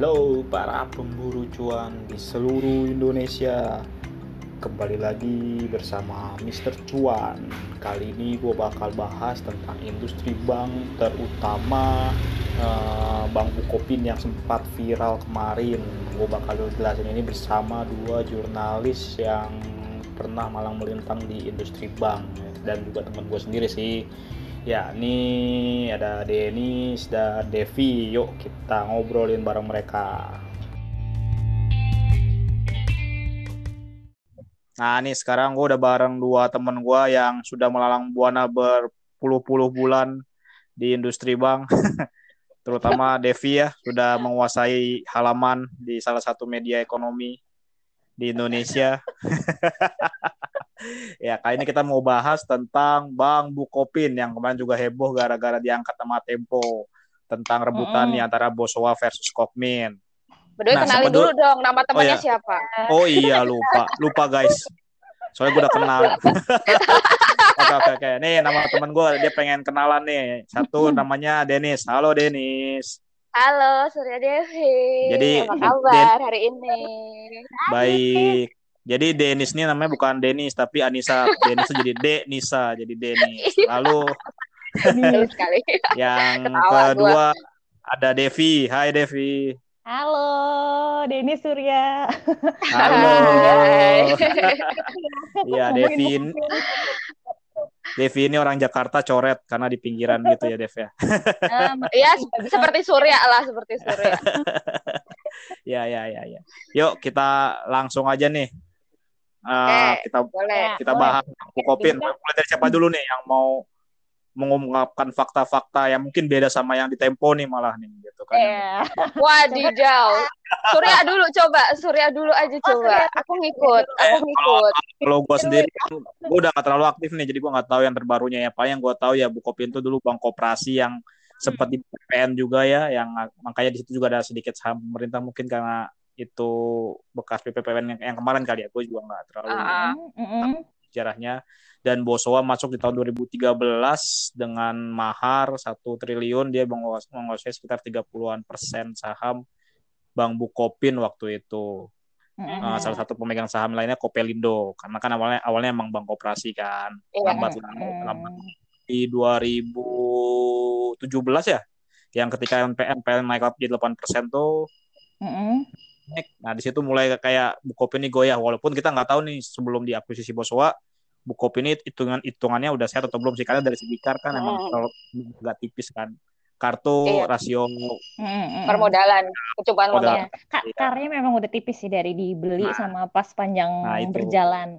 Halo para pemburu cuan di seluruh Indonesia. Kembali lagi bersama Mr. Cuan. Kali ini gue bakal bahas tentang industri bank Terutama uh, Bank Bukopin yang sempat viral kemarin. Gue bakal jelasin ini bersama dua jurnalis yang pernah malang melintang di industri bank. Dan juga teman gue sendiri sih Ya, ini ada Denis dan Devi. Yuk kita ngobrolin bareng mereka. Nah, nih sekarang gue udah bareng dua temen gue yang sudah melalang buana berpuluh-puluh bulan di industri bank. Terutama Devi ya, sudah menguasai halaman di salah satu media ekonomi di Indonesia. ya, kali ini kita mau bahas tentang Bang Bukopin yang kemarin juga heboh gara-gara diangkat sama Tempo tentang rebutan mm. antara Bosowa versus Kokmin. Berdua nah, kenalin dulu dong nama temannya oh, iya. siapa. Oh iya lupa, lupa guys. Soalnya gue udah kenal. oke oke oke. Nih nama teman gue dia pengen kenalan nih. Satu namanya Denis. Halo Denis. Halo Surya Devi. Jadi apa kabar Den hari ini? Baik. Jadi Denis ini namanya bukan Denis tapi Anissa. Denis jadi De Nisa jadi Denis. Lalu sekali. yang Ketawa kedua gua. ada Devi. Hai Devi. Halo, Denis Surya. Halo. Iya, Devi. Devi ini orang Jakarta coret karena di pinggiran gitu ya, Dev ya. Um, ya, seperti Surya lah, seperti Surya. ya, ya, ya, ya. Yuk kita langsung aja nih Uh, kita boleh. kita bahas Bukopin. Mulai dari siapa dulu nih yang mau mengungkapkan fakta-fakta yang mungkin beda sama yang di Tempo nih malah nih gitu kan. Yeah. Wadidaw. Surya dulu coba, Surya dulu aja oh, coba. Aku ngikut, eh, aku ngikut. Kalau, gue sendiri gue udah gak terlalu aktif nih, jadi gue gak tahu yang terbarunya ya. Apa yang gue tahu ya Bukopin itu dulu bank koperasi yang sempat di PPN juga ya, yang makanya di situ juga ada sedikit saham pemerintah mungkin karena itu bekas PPPN yang, yang kemarin kali ya gue juga nggak terlalu uh, uh, sejarahnya. Dan Bosowa masuk di tahun 2013 dengan mahar satu triliun dia menguasai sekitar 30-an persen saham Bank Bukopin waktu itu. Uh, salah satu pemegang saham lainnya Kopelindo. Karena kan awalnya awalnya emang bank koperasi kan yeah. lambat lambat. Di 2017 ya yang ketika NPL NPL naik jadi 8 persen tuh mm-hmm naik. Nah di situ mulai kayak Bukopin ini goyah walaupun kita nggak tahu nih sebelum diakuisisi Bosowa Bukopin ini hitungan hitungannya udah sehat atau belum sih karena dari segi kar kan hmm. emang kalau nggak tipis kan kartu iya. rasio hmm, permodalan percobaan modal. Ka iya. karnya memang udah tipis sih dari dibeli nah, sama pas panjang nah berjalan.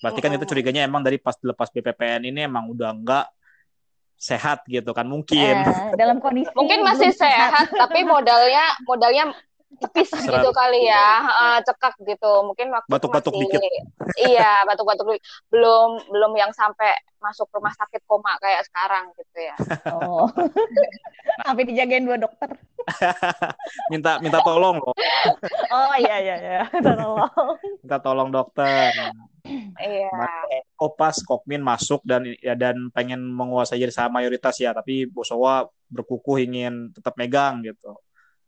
Berarti kan itu curiganya emang dari pas lepas BPPN ini emang udah enggak sehat gitu kan mungkin. Eh, dalam kondisi mungkin masih sehat, sehat tapi modalnya modalnya tipis gitu kali ya. Uh, cekak gitu. Mungkin waktu batuk-batuk masih, dikit. Iya batuk-batuk belum belum yang sampai masuk rumah sakit koma kayak sekarang gitu ya. Oh. Sampai dijagain dua dokter. Minta minta tolong loh. Oh iya iya iya. Minta tolong. Minta tolong dokter. Iya. Kopas Kokmin masuk dan ya dan pengen menguasai jadi saham mayoritas ya. Tapi Bosowa berkukuh ingin tetap megang gitu.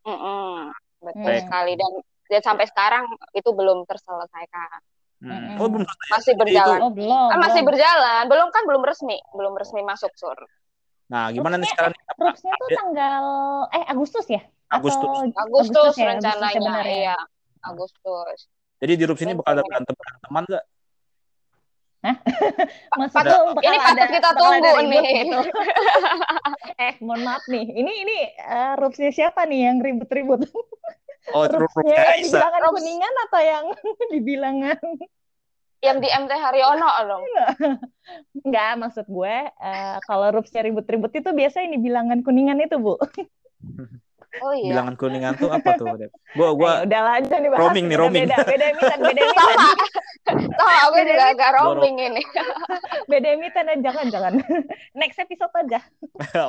Mm -mm betul hmm. sekali dan dan sampai sekarang itu belum terselesaikan. Hmm. Oh, belum masih berjalan. Oh, belum, kan masih berjalan. Belum kan belum resmi, belum resmi masuk sur. Nah, gimana nih sekarang? Rupsnya tuh tanggal eh Agustus ya? Agustus. Atau... Agustus, Agustus ya, rencananya. Agustus ya, iya, Agustus. Jadi di Rups ini bakal ada berantem teman nggak? Hah? Maksudnya ini patut kita tunggu nih. Gitu. eh, mohon maaf nih. Ini ini uh, rupsnya siapa nih yang ribut-ribut? Oh, rupsnya di bilangan kuningan atau yang di bilangan yang di MT Haryono dong? Enggak, maksud gue uh, kalau rupsnya ribut-ribut itu biasanya di bilangan kuningan itu, Bu. Oh iya. Bilangan kuningan tuh apa tuh, Dep? Gua gua Ayo, udah lanjut nih roaming nih, roaming. Beda, beda emitan, beda emitan. Tahu aku juga agak roaming ini. beda emitan dan jangan jangan. Next episode aja.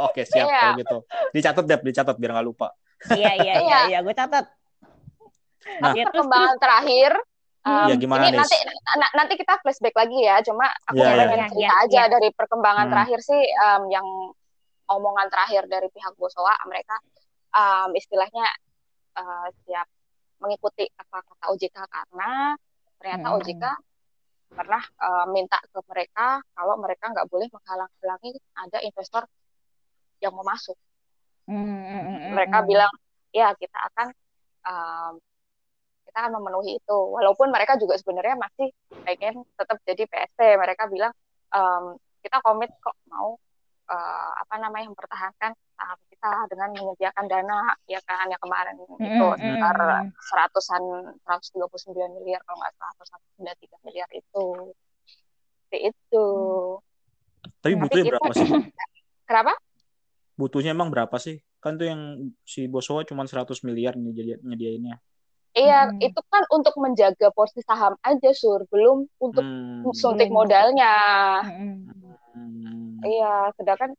Oke, siap yeah. kalau gitu. Dicatat, Dep, dicatat biar nggak lupa. iya, iya, iya, iya, gue catat. Nah, ya, perkembangan terakhir Um, ya, gimana ini nanti nanti kita flashback lagi ya. Cuma aku ya, pengen ya. cerita ya, aja ya. dari perkembangan hmm. terakhir sih um, yang omongan terakhir dari pihak Bosowa mereka um, istilahnya uh, siap mengikuti apa kata OJK karena ternyata hmm. OJK pernah uh, minta ke mereka kalau mereka nggak boleh menghalang-halangi ada investor yang mau masuk. Hmm. Mereka bilang ya kita akan um, kita akan memenuhi itu. Walaupun mereka juga sebenarnya masih pengen tetap jadi PST. Mereka bilang um, kita komit kok mau uh, apa namanya mempertahankan saham kita dengan menyediakan dana ya kan yang kemarin mm -hmm. itu sekitar seratusan 129 miliar kalau nggak salah atau 193 miliar itu. Seperti itu. Tapi butuhnya berapa sih? Kenapa? Butuhnya emang berapa sih? Kan tuh yang si Bosowa cuma 100 miliar nih nyediainnya Iya, hmm. itu kan untuk menjaga porsi saham aja, Sur. Belum untuk hmm. suntik modalnya. Hmm. Iya, sedangkan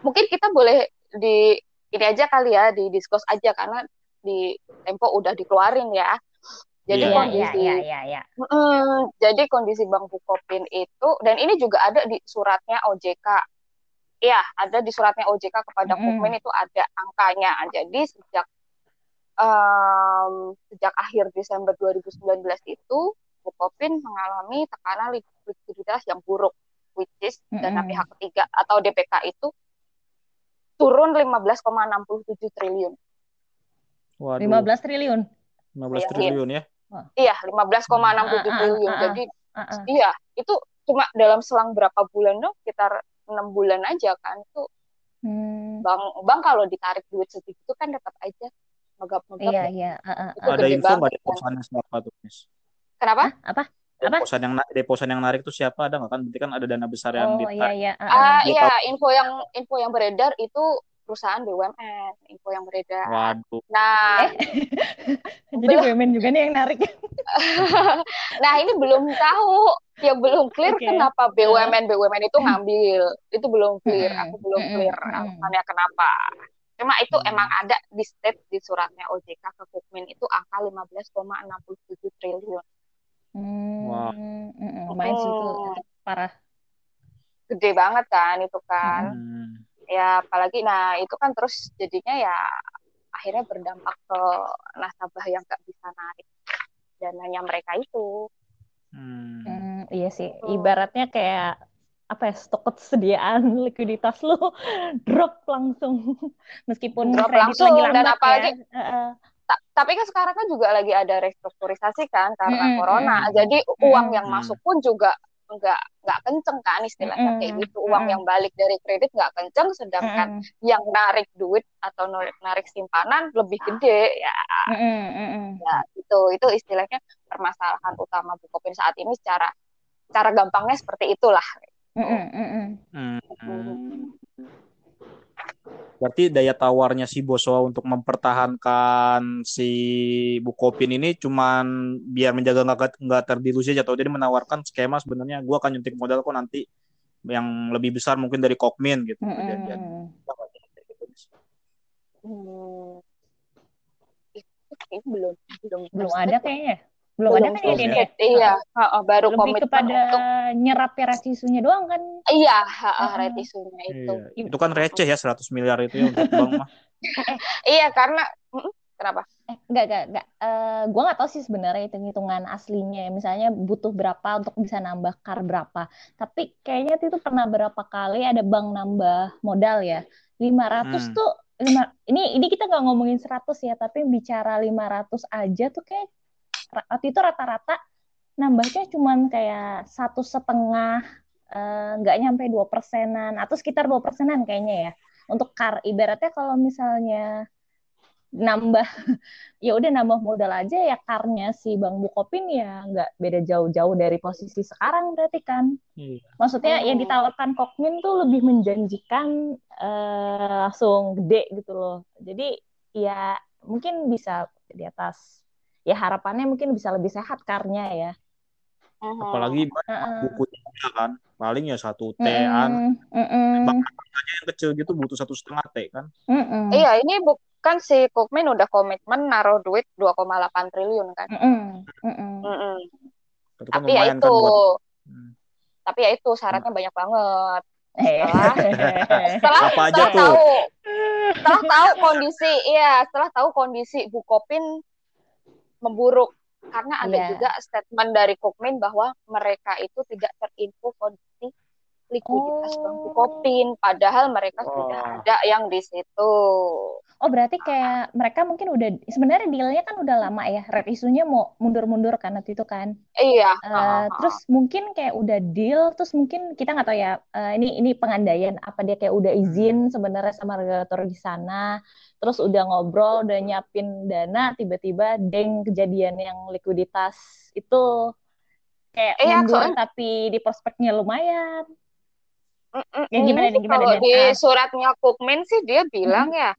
mungkin kita boleh di ini aja kali ya di diskus aja karena di Tempo udah dikeluarin ya. Jadi yeah, kondisi yeah, yeah, yeah, yeah. Mm, jadi kondisi Bank Bukopin itu dan ini juga ada di suratnya OJK. Iya, ada di suratnya OJK kepada mm. Kukmin itu ada angkanya. Jadi sejak um, sejak akhir Desember 2019 itu Bukopin mengalami tekanan likuiditas yang buruk which is mm-hmm. dana pihak ketiga atau DPK itu turun 15,67 triliun. Waduh. 15 triliun. 15 iya, triliun ya. Iya, 15,67 uh, uh, triliun. Uh, uh, Jadi iya, itu cuma dalam selang berapa bulan dong, sekitar enam bulan aja kan itu. Hmm. Bang, bang kalau ditarik duit segitu kan tetap aja megap-megap. Iya, iya. Uh, uh, uh. Ada info nggak di perusahaan siapa tuh, Miss? Kenapa? Apa? deposan yang deposan yang narik itu siapa? Ada nggak? Kan berarti kan ada dana besar yang oh, iya, iya. Uh, uh, iya. Info yang info yang beredar itu perusahaan BUMN info yang beredar. Waduh. Nah. Eh. jadi BUMN juga nih yang narik. Nah ini belum tahu. Ya belum clear okay. kenapa BUMN BUMN itu ngambil. Itu belum clear. Aku belum clear alasannya kenapa cuma itu hmm. emang ada di state di suratnya OJK ke Kukmin itu angka 15,67 triliun Hmm, wow. Mm, lumayan sih itu, parah. Gede banget kan itu kan. Hmm. Ya apalagi nah itu kan terus jadinya ya akhirnya berdampak ke nasabah yang gak bisa narik dananya mereka itu. Hmm. Hmm, iya sih, ibaratnya kayak apa ya stok ketersediaan likuiditas lu drop langsung meskipun drop langsung lagi dan apalagi ya tapi kan sekarang kan juga lagi ada restrukturisasi kan karena mm corona. Jadi uang yang masuk pun juga nggak nggak kenceng kan istilahnya mm kayak gitu. Uang yang balik dari kredit nggak kenceng, sedangkan mm yang narik duit atau narik, narik simpanan lebih gede ya. Mm -hmm. Ya itu itu istilahnya permasalahan utama Bukopin saat ini secara cara gampangnya seperti itulah. Mm -hmm. Mm -hmm. Berarti daya tawarnya si Bosowa untuk mempertahankan si Bukopin ini cuman biar menjaga nggak nggak terdilusi aja atau jadi menawarkan skema sebenarnya gue akan nyuntik modal kok nanti yang lebih besar mungkin dari Kokmin gitu. Mm -hmm. Hmm. belum belum belum ada kayaknya belum, belum ada kan ini ya? Iya, ha, baru Lebih kepada untuk... nyerap retisunya doang kan? Iya, ha, ha, retisunya itu. Iya. Itu kan receh ya 100 miliar itu ya untuk bank mah. iya, karena kenapa? Eh, enggak, enggak, enggak. Uh, gua nggak tahu sih sebenarnya hitung-hitungan aslinya ya. Misalnya butuh berapa untuk bisa nambah kar berapa. Tapi kayaknya itu pernah berapa kali ada bank nambah modal ya. 500 hmm. tuh lima ini ini kita nggak ngomongin 100 ya, tapi bicara 500 aja tuh kayak waktu itu rata-rata nambahnya cuman kayak satu setengah eh, nggak uh, nyampe dua persenan atau sekitar dua persenan kayaknya ya untuk kar ibaratnya kalau misalnya nambah ya udah nambah modal aja ya karnya si bang Bukopin ya nggak beda jauh-jauh dari posisi sekarang berarti kan iya. maksudnya oh. yang ditawarkan Kokmin tuh lebih menjanjikan uh, langsung gede gitu loh jadi ya mungkin bisa di atas ya harapannya mungkin bisa lebih sehat karnya ya. Apalagi uh-uh. bukunya kan paling ya satu T an. Uh-uh. yang kecil gitu butuh satu setengah T kan. Uh-uh. Iya ini bukan si Kukmin udah komitmen naruh duit 2,8 triliun kan. Uh-uh. Uh-uh. Kan Tapi ya itu. Kan buat... Hmm. Tapi ya itu syaratnya banyak banget. Setelah, setelah, apa aja tuh? Tahu, setelah tahu kondisi iya setelah tahu kondisi Bukopin memburuk karena ada Iya. juga statement dari Kokmin bahwa mereka itu tidak terinfo likuiditas Oh. Bank Bukopin padahal mereka Wah. sudah ada yang di situ. Oh, berarti kayak mereka mungkin udah sebenarnya dealnya kan udah lama ya. Red isunya mau mundur-mundur kan waktu itu kan. Iya. Eh, ha, ha. terus mungkin kayak udah deal, terus mungkin kita nggak tahu ya. eh, ini ini pengandaian apa dia kayak udah izin sebenarnya sama regulator di sana. Terus udah ngobrol, udah nyiapin dana, tiba-tiba deng kejadian yang likuiditas itu kayak Iya, mundur soalnya- tapi di prospeknya lumayan. Mm-mm. Ya, gimana nih, gimana kalau di Ah. suratnya Kokmin sih dia bilang ya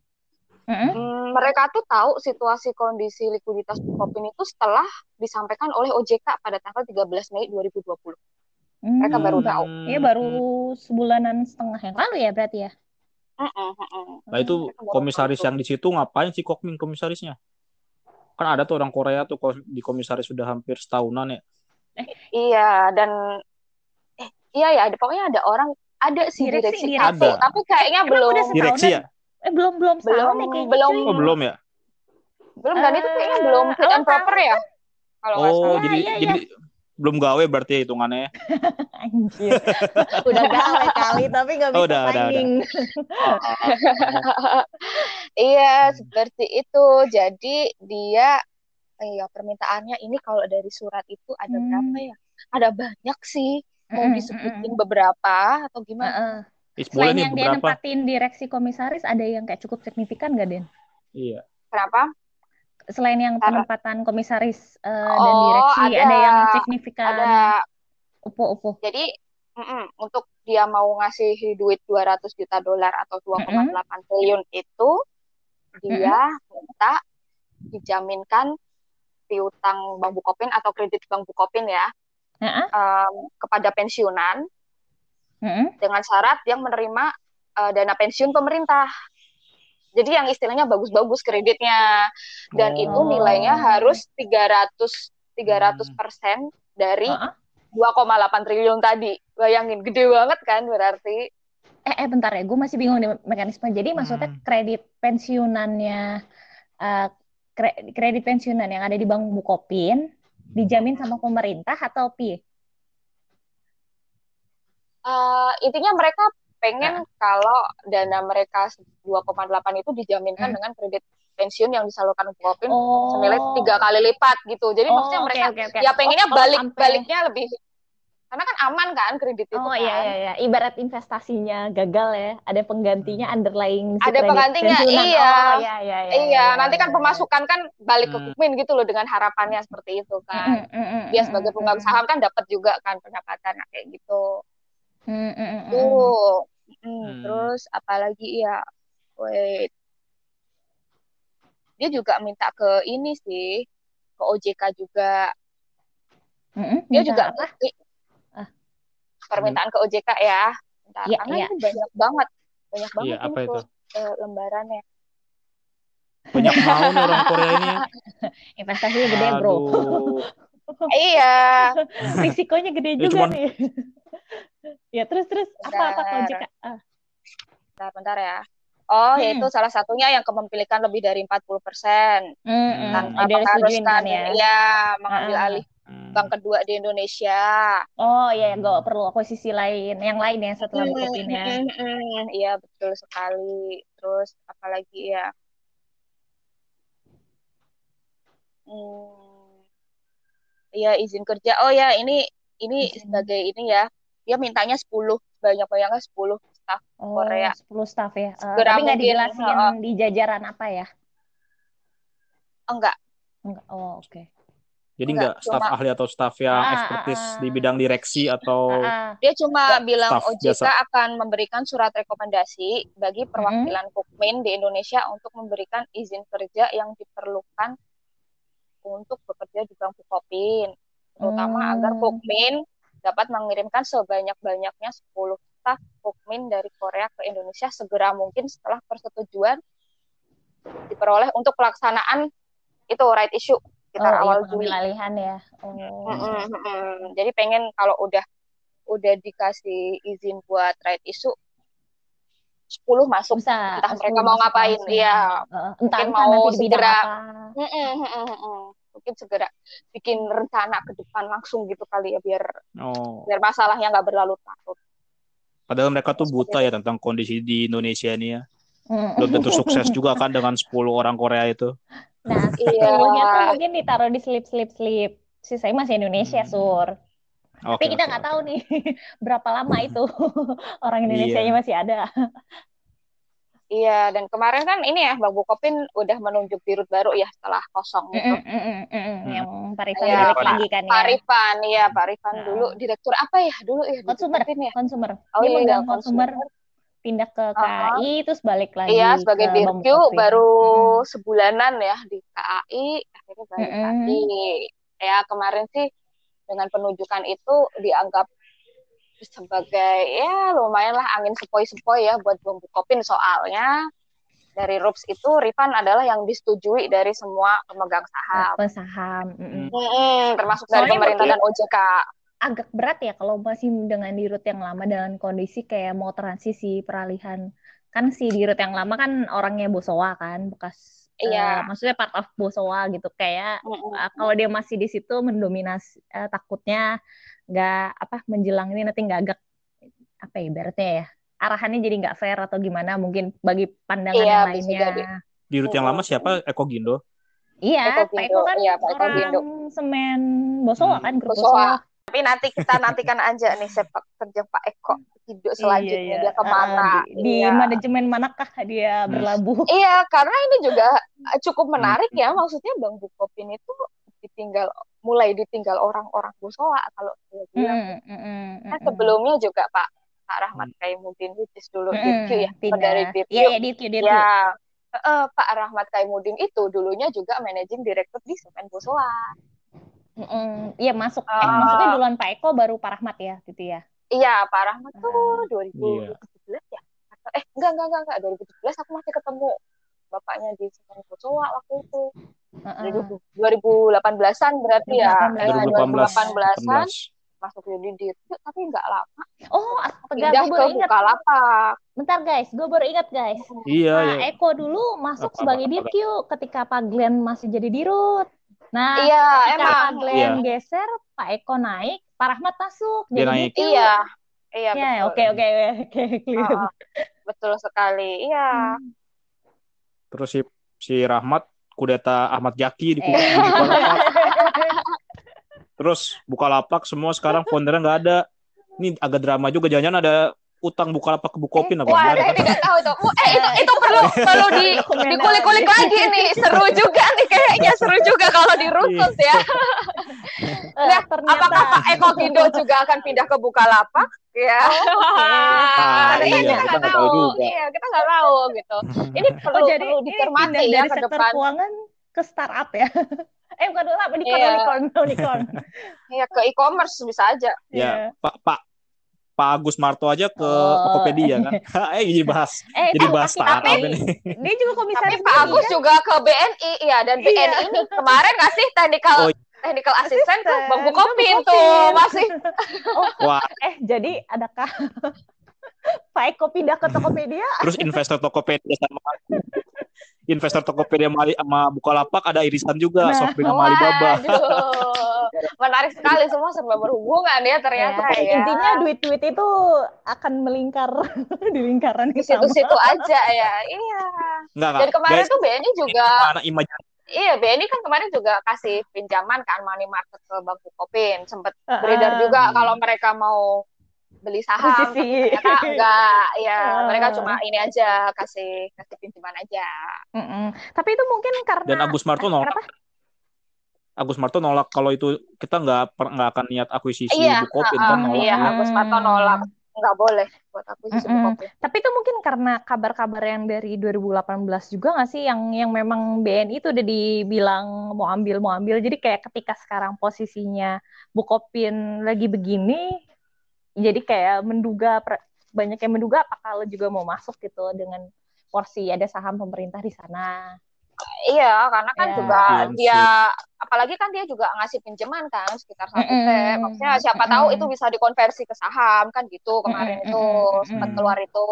Mm-mm. mm, mereka tuh tahu situasi kondisi likuiditas Bukopin itu setelah disampaikan oleh OJK pada tanggal 13 Mei 2020. Mereka Hmm, baru ba- tahu. Iya baru sebulanan setengah yang lalu ya berarti ya. Nah itu Mereka komisaris tahu. yang di situ ngapain sih Kokmin komisarisnya? Kan ada tuh orang Korea tuh di komisaris sudah hampir setahunan ya. Iya dan eh iya ya ada pokoknya ada orang ada sih Direksi, direksi, direksi. satu Ada. tapi kayaknya Emang belum udah? Direksi ya? Eh belum belum Belum, nih kayaknya belum. cuy. Oh belum ya? belum dan itu kayaknya Eh, belum fit and awal proper ya kalau Oh salah. jadi iya, jadi belum gawe berarti ya hitungannya. Anjir. udah gawe kali tapi nggak Oh, bisa udah, udah, udah. signing. Iya, seperti itu. Jadi dia iya permintaannya ini kalau dari surat itu ada Hmm. berapa ya? Ada banyak sih. Mau disebutin beberapa atau gimana? Heeh. Is, Selain nih yang dia beberapa. nempatin direksi komisaris ada yang kayak cukup signifikan gak Den? Iya. Kenapa? Selain yang penempatan komisaris eh, dan Oh, direksi ada, ada. yang signifikan Ada upo-upo. jadi mm-mm, untuk dia mau ngasih duit 200 juta dolar atau 2,8 triliun itu dia minta dijaminkan piutang Bank Bukopin atau kredit Bank Bukopin ya Heeh. em, kepada pensiunan Heeh. dengan syarat yang menerima eh, dana pensiun pemerintah. Jadi yang istilahnya bagus-bagus kreditnya dan Oh. itu nilainya harus 300 300 persen dari Heeh. 2,8 triliun tadi. Bayangin gede banget kan berarti. Eh, eh bentar ya, gue masih bingung nih mekanisme. Jadi maksudnya Hmm. kredit pensiunannya, eh, kre- kredit pensiunan yang ada di Bank Bukopin dijamin sama pemerintah atau pi? Eh, intinya mereka pengen kalau dana mereka 2,8 itu dijaminkan Hmm. dengan kredit pensiun yang disalurkan Bukopin Oh, senilai tiga kali lipat gitu. Jadi Oh, maksudnya mereka oke, oke. ya pengennya Oh, oh, balik sampai- baliknya lebih karena kan aman kan kredit itu Oh kan. iya iya iya, ibarat investasinya gagal ya, ada penggantinya underlying si Ada kredit penggantinya, pensiunan. iya. Oh iya iya iya. Iya, nanti kan iya, pemasukan kan balik ke Hmm. Kukmin gitu loh dengan harapannya seperti itu iya. kan. Mm, mm, mm, Dia sebagai pemegang mm. saham kan dapat juga kan pendapatan nah, kayak gitu. Mm, mm, mm, mm. Tuh. Hmm, Hmm. Terus apalagi ya, wait. Dia juga minta ke ini sih, ke OJK juga. Mm, mm, Dia minta juga apa? Permintaan ke OJK ya. Bentar, Iya, karena iya. ini banyak banget, banyak banget Iya, apa itu? eh, lembarannya. Banyak mau nih orang Korea ini. ya. Investasinya gede bro. Aduh. iya. Risikonya gede Ya, juga cuman- nih. ya terus terus apa apa Bentar. OJK? Ah, Bentar, bentar ya. Oh, Hmm. yaitu salah satunya yang kepemilikan lebih dari 40% mm, mm, tanpa udah disetujuin kan mengharuskan ya? ya mengambil Ah. alih Hmm. bank kedua di Indonesia. Oh iya, nggak perlu akuisisi lain, yang lain ya setelah Hmm, Bukopin ya. hmm, hmm. Iya, betul sekali. Terus apalagi ya? Hmm. Iya, izin kerja. Oh ya, ini ini Izin. sebagai ini ya. Dia mintanya 10, banyak-banyaknya 10 staff. Oh, Korea. 10 staff ya. Segera tapi nggak dijelasin heeh. di jajaran apa ya? Enggak, Enggak. Oh, oke. Jadi Enggak, nggak staf cuma- ahli atau staf yang Ah, ekspertis ah, ah. di bidang direksi atau Ah, ah. Dia cuma bilang staff OJK biasa. akan memberikan surat rekomendasi bagi perwakilan Kukmin di Indonesia untuk memberikan izin kerja yang diperlukan untuk bekerja di Bank Bukopin, terutama Hmm. agar Kukmin dapat mengirimkan sebanyak-banyaknya 10 staf Kukmin dari Korea ke Indonesia segera mungkin setelah persetujuan diperoleh untuk pelaksanaan itu right issue sekitar oh, awal iya, Juli. alihan ya. Oh. Mm-mm, mm-mm. Jadi pengen kalau udah udah dikasih izin buat right issue 10 masuk Bisa. entah 10 mereka mau ngapain iya Uh, entah Mungkin entah mau nanti di bidang segera apa. Mm-mm, mm-mm, mm-mm. mungkin segera bikin rencana ke depan langsung gitu kali ya biar Oh, biar masalahnya nggak berlarut-larut padahal mereka tuh buta ya tentang kondisi di Indonesia ini ya. Mm. Belum tentu sukses juga kan dengan 10 orang Korea itu. Nah, Iya. 10-nya tuh mungkin ditaruh di slip-slip-slip. Sisanya masih Indonesia, Hmm. Sur. Oke, Tapi kita nggak oke. tahu nih berapa lama itu orang Indonesia Iya. masih ada. iya dan kemarin kan ini ya Bang Bukopin udah menunjuk dirut baru ya setelah kosong gitu Mm, mm, mm, mm. Yang Pak Rifan Iya, balik Pak- lagi kan ya. Pak Rifan iya Pak Rifan Nah. dulu direktur apa ya dulu ya Konsumer, ya konsumer. oh Dia iya konsumer, konsumer pindah ke Uh-huh. KAI, terus balik lagi iya sebagai Bangkok. baru Mm. sebulanan ya di KAI akhirnya balik Mm-mm. lagi ya kemarin sih dengan penunjukan itu dianggap sebagai ya lumayan lah angin sepoi-sepoi ya buat Bang Bukopin soalnya dari RUPS itu Rifan adalah yang disetujui dari semua pemegang saham Pesaham. mm-mm. Mm-mm, termasuk dari Soalnya pemerintah dan OJK agak berat ya kalau masih dengan dirut yang lama dengan kondisi kayak mau transisi peralihan kan si dirut yang lama kan orangnya Bosowa kan bekas Iya. maksudnya part of Bosowa gitu kayak Mm-mm. eh, kalau dia masih di situ mendominasi eh, takutnya nggak apa menjelang ini nanti nggak agak apa ya ibaratnya ya arahannya jadi nggak fair atau gimana mungkin bagi pandangan Iya, yang lainnya jadi. Di rut yang lama siapa? Eko Gindo. iya Eko Pak Gindo, Eko kan iya, Pak Eko orang Gindo. semen Bosowa Hmm. kan grup Bosowa. Bosowa tapi nanti kita nantikan aja nih sepak terjang Pak Eko hidup selanjutnya Iya, iya. dia ke mana Ah, di, di Iya. manajemen manakah dia berlabuh? Iya, karena ini juga cukup menarik ya. Maksudnya Bang Bukopin itu ditinggal mulai ditinggal orang-orang Bosowa kalau saya bilang. Mm, mm, mm, Kan mm, sebelumnya juga Pak Pak Rahmat Kaimuddin which is dulu mm, Dirkyu ya, pindah. dari Dirkyu. Iya, iya, Dirkyu, Dirkyu. Ya, eh, Pak Rahmat Kaimuddin itu dulunya juga managing director di Semen Mm, mm. Iya, masuk. Eh, Ah. maksudnya duluan Pak Eko baru Pak Rahmat ya, gitu ya. Iya, Pak Rahmat Ah. tuh 2017 ya. Atau eh enggak enggak enggak enggak 2017 aku masih ketemu bapaknya di Semen Bosowa waktu itu. Heeh. 2018-an berarti ya. 2018. 2018-an 2018. masuk jadi dirut tapi nggak lama Oh, pindah gue ke baru ingat. Bukalapak. Bentar guys, gue baru ingat guys. Iya, Pak iya. Eko dulu masuk Apa, sebagai apa, apa. Dirkyu ketika Pak Glenn masih jadi dirut. Nah, Iya, ketika emang. Pak Glenn geser, Pak Eko naik, Pak Rahmat masuk Dia jadi naik. Dirkyu. Iya. Iya, Ya, betul. oke oke oke clear. Heeh, betul sekali. Iya. Hmm. Terus si si Rahmat kudeta Ahmad Jaki di, Eh. di Bukalapak. Terus Bukalapak semua sekarang foundernya nggak ada. Ini agak drama juga. Jangan-jangan ada utang Bukalapak ke Bukopin apa Wah, gimana? saya tidak tahu itu. Eh, itu itu perlu perlu di dikulik-kulik lagi. lagi nih. Seru juga nih kayaknya seru juga kalau dirusut ya. Eh, Nah, ternyata Apakah Pak Eko Gindo juga akan pindah ke Bukalapak? Ya. Ah, Nah, iya, kita nggak tahu juga. Iya, kita nggak tahu gitu. Ini perlu Oh jadi perlu ini dicermati pindah ya dari ke sektor depan. keuangan ke startup ya? eh bukan dulu apa unicorn Iya. unicorn unicorn. Ya ke e-commerce bisa aja. Ya, Pak Pak Pak Agus Marto aja ke Oh. Tokopedia kan. eh jadi bahas Eh jadi kan bahas tapi- startup tapi ini. dia juga Tapi komisaris Pak BI, Agus kan? juga ke BNI ya dan Iya. BNI ini kemarin ngasih technical Oh, technical assistant ke Bang Bukopin tuh masih Wah, Eh jadi adakah Pak Eko pindah ke Tokopedia? terus investor Tokopedia sama investor Tokopedia sama Bukalapak ada irisan juga Nah. Shopee sama Alibaba. Waduh. Menarik sekali semua serba berhubungan ya ternyata Ya, ya. Intinya duit-duit itu akan melingkar di lingkaran di situ-situ aja ya. Iya. Enggak Dan kemarin Guys, tuh BNI juga anak imajinasi Iya, BNI kan kemarin juga kasih pinjaman kan money market ke Bang Bukopin. Sempat Ah, beredar ah. juga kalau mereka mau beli saham. Posisi. Ternyata enggak, ya Ah. mereka cuma ini aja kasih kasih pinjaman aja. Mm-mm. Tapi itu mungkin karena dan Agus Marto nolak. Kenapa? Agus Marto nolak kalau itu kita nggak nggak akan niat akuisisi Iya, Bukopin ah, kan ah, nolak. iya, ya. Agus Marto nolak. Enggak boleh buat aku sih. Bukopin. Tapi itu mungkin karena kabar-kabar yang dari 2018 juga nggak sih yang yang memang BNI itu udah dibilang mau ambil mau ambil. Jadi kayak ketika sekarang posisinya Bukopin lagi begini, jadi kayak menduga banyak yang menduga apakah lo juga mau masuk gitu dengan porsi ada saham pemerintah di sana. Iya, karena kan Ya. juga Mungkin dia apalagi kan dia juga ngasih pinjaman kan sekitar satu Mm-mm. t. Maksudnya siapa tahu Mm-mm. itu bisa dikonversi ke saham kan gitu kemarin Mm-mm, itu mm-mm, sempat keluar itu.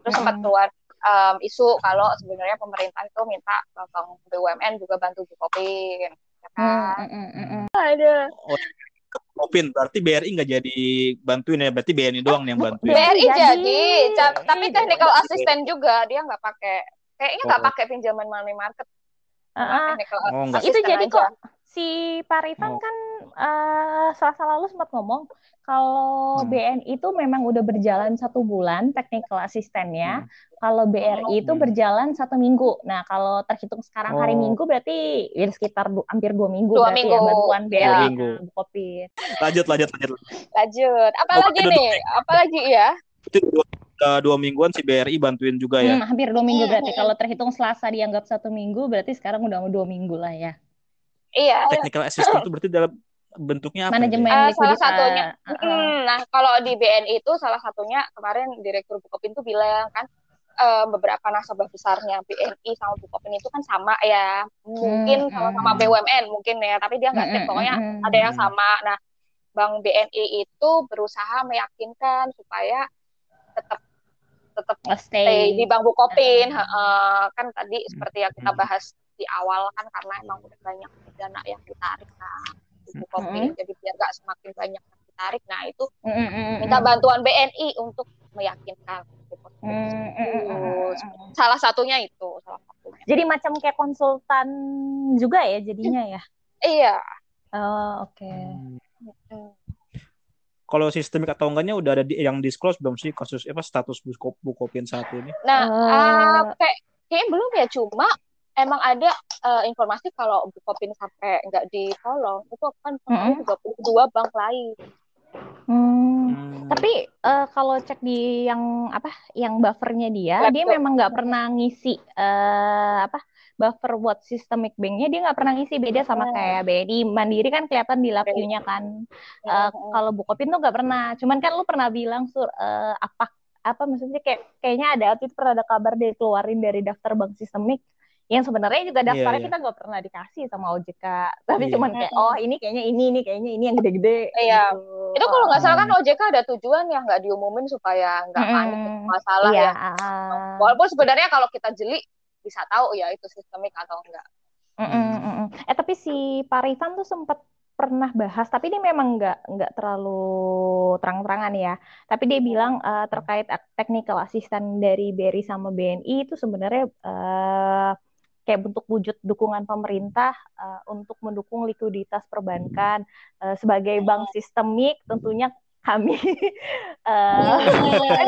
terus sempat keluar um, isu kalau sebenarnya pemerintah itu minta bank BUMN juga bantu Bukopin ya kan Mm, mm, mm, mm. ada Oh, Kopin berarti BRI nggak jadi bantuin ya berarti BNI doang yang bantuin BRI Jadi. jadi, ca- Jadi. tapi technical assistant juga dia nggak pakai kayaknya nggak Oh. pakai pinjaman money market Ah, cuma ah. technical oh enggak itu assistant jadi aja. kok si Pak Rifan Oh. kan eh, selasa lalu sempat ngomong kalau Hmm. BNI itu memang udah berjalan satu bulan technical asistennya, kalau BRI itu Hmm. berjalan satu minggu. Nah kalau terhitung sekarang hari Oh. Minggu berarti ya sekitar du- hampir dua minggu Dua berarti minggu. ya bantuan Dua BRI minggu. ke Bukopin. lanjut lanjut lanjut lanjut apalagi Oh, nih apalagi ya itu dua, udah dua mingguan si BRI bantuin juga ya Hmm, hampir dua minggu Hmm, berarti. hmm. Kalau terhitung Selasa dianggap satu minggu berarti sekarang udah mau dua minggu lah ya. Iya technical assistant itu berarti dalam bentuknya apa Manajemen Eh, salah satunya Uh-uh. Hmm, nah, kalau di BNI itu salah satunya kemarin Direktur Bukopin tuh bilang kan eh, beberapa nasabah besarnya BNI sama Bukopin itu kan sama ya, mungkin Hmm, sama-sama hmm. BUMN mungkin ya, tapi dia nggak Hmm, cek pokoknya hmm, ada yang sama. Nah, Bank BNI itu berusaha meyakinkan supaya tetap tetap stay stay. di Bank Bukopin. Hmm. Heeh, kan tadi seperti yang kita bahas di awal kan karena emang udah banyak dana yang ditarik kan di Hmm. Bukopin, jadi biar nggak semakin banyak yang ditarik. Nah, itu Mm, mm, mm, minta mm. bantuan BNI untuk meyakinkan. Mm, mm, mm, mm, mm, mm. Salah satunya itu, salah satunya. Jadi macam kayak konsultan juga ya jadinya ya. Iya. Oh, oke. Hmm. Hmm. kalau sistemik atau enggaknya udah ada di, yang disclose belum sih kasus apa status Bukop, Bukopin saat ini Nah, Eh. ah, kayak kayaknya belum ya, cuma emang ada eh, informasi kalau Bukopin sampai nggak ditolong, itu akan pengaruh 22 bank lain. Hmm. Hmm. Tapi eh, kalau cek di yang apa, yang buffernya dia, dia Laptop. memang nggak pernah ngisi eh, apa buffer buat systemic banknya dia nggak pernah ngisi beda sama Hmm. kayak BNI Mandiri kan kelihatan di lab view-nya kan. Hmm. kalau Bukopin tuh nggak pernah. Cuman kan lu pernah bilang sur eh, apa apa maksudnya kayak kayaknya ada waktu itu pernah ada kabar dia keluarin dari daftar bank sistemik yang sebenarnya juga daftarnya Iya, iya. kita nggak pernah dikasih sama OJK tapi Iya. cuman kayak oh ini kayaknya ini ini kayaknya ini yang gede Iya. gitu. Itu kalau nggak salah kan Hmm. OJK ada tujuan yang nggak diumumin supaya nggak Mm-mm. panik masalah iya ya. Walaupun sebenarnya kalau kita jeli bisa tahu ya itu sistemik atau enggak. Mm-mm, mm-mm. eh tapi si Pak Rifan tuh sempat pernah bahas tapi dia memang nggak nggak terlalu terang-terangan ya tapi dia bilang eh, terkait technical assistant dari BRI sama BNI itu sebenarnya eh, kayak bentuk wujud dukungan pemerintah eh, untuk mendukung likuiditas perbankan Eh, sebagai bank sistemik tentunya kami eh,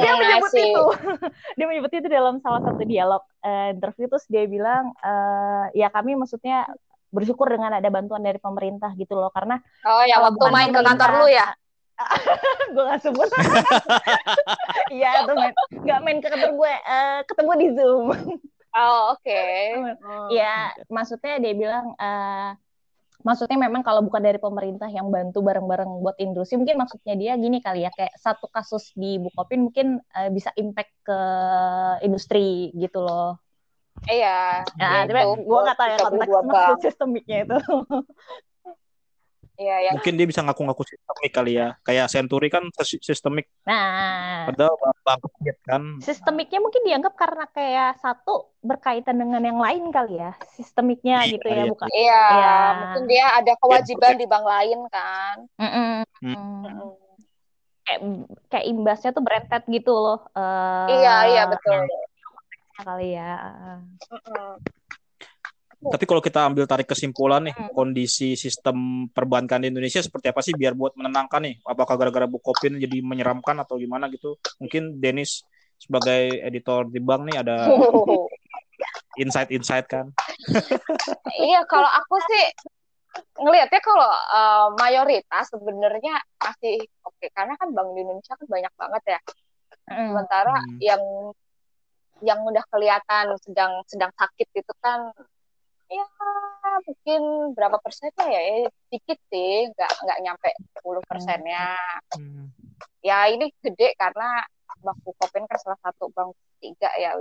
dia menyebut I see. itu. Dia menyebut itu dalam salah satu dialog eh, interview terus dia bilang eh, ya kami maksudnya bersyukur dengan ada bantuan dari pemerintah gitu loh karena Oh ya waktu main ke kantor lu ya. gue gak sebut. Iya tuh main. Nggak main ke kantor gue eh, ketemu di zoom Oh oke. ya maksudnya dia bilang eh, maksudnya memang kalau bukan dari pemerintah yang bantu bareng-bareng buat industri mungkin maksudnya dia gini kali ya kayak satu kasus di Bukopin mungkin eh, bisa impact ke industri gitu loh Iya. Nah, gitu. gue gak tahu ya konteks 32 bank. maksud sistemiknya itu. Iya yang mungkin dia bisa ngaku-ngaku sistemik kali ya kayak Century kan sis- sistemik Nah, padahal bangkrut kan sistemiknya mungkin dianggap karena kayak satu berkaitan dengan yang lain kali ya, sistemiknya Iya, gitu ya, iya. bukan? Iya, Iya. mungkin dia ada kewajiban di bank lain kan. Mm-mm. Hmm. Mm. Kayak, kayak imbasnya tuh berentet gitu loh. eh, Iya, iya betul. Kali ya. Mm-mm. Tapi kalau kita ambil tarik kesimpulan nih Hmm. kondisi sistem perbankan di Indonesia seperti apa sih biar buat menenangkan nih apakah gara-gara Bukopin jadi menyeramkan atau gimana gitu mungkin Dennis sebagai editor di bank nih ada insight-insight kan Iya, kalau aku sih ngelihatnya kalau eh, mayoritas sebenarnya masih oke karena kan bank di Indonesia kan banyak banget ya. Mm. Sementara Hmm. yang yang udah kelihatan sedang sedang sakit itu kan ya mungkin berapa persennya ya, ya dikit sih, nggak nggak nyampe 10 persennya. Hmm. Ya ini gede karena Bank Bukopin kan salah satu bank tiga ya.